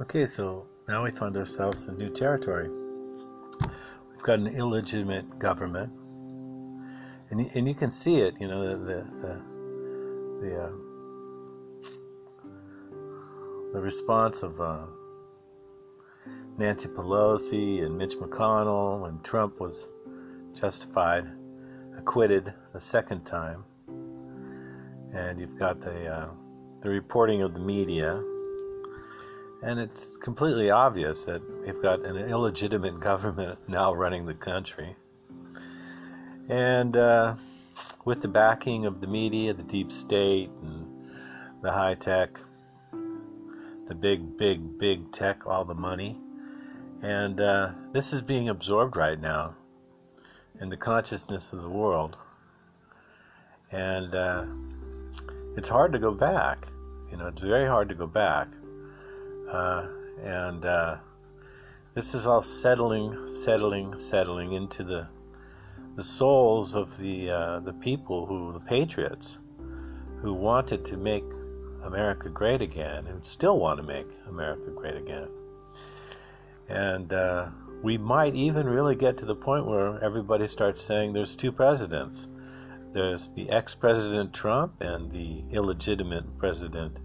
Okay, so now we find ourselves in new territory. We've got an illegitimate government, and and you can see it. You know the the the, the, uh, the response of uh, Nancy Pelosi and Mitch McConnell when Trump was justified, acquitted a second time, and you've got the uh, the reporting of the media and it's completely obvious that we've got an illegitimate government now running the country. And uh, with the backing of the media, the deep state, and the high tech, the big, big, big tech, all the money. And uh, this is being absorbed right now in the consciousness of the world. And uh, it's hard to go back. You know, it's very hard to go back. Uh, and uh, this is all settling, settling, settling into the the souls of the uh, the people who the patriots who wanted to make America great again, who still want to make America great again. And uh, we might even really get to the point where everybody starts saying there's two presidents. There's the ex-president Trump and the illegitimate president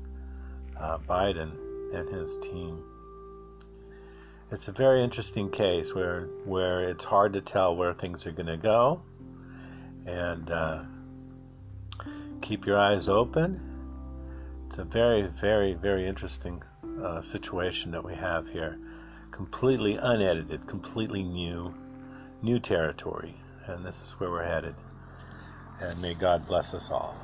uh, Biden and his team. It's a very interesting case where where it's hard to tell where things are going to go, and uh, keep your eyes open. It's a very, very, very interesting uh, situation that we have here. Completely unedited, completely new, new territory, and this is where we're headed. And may God bless us all.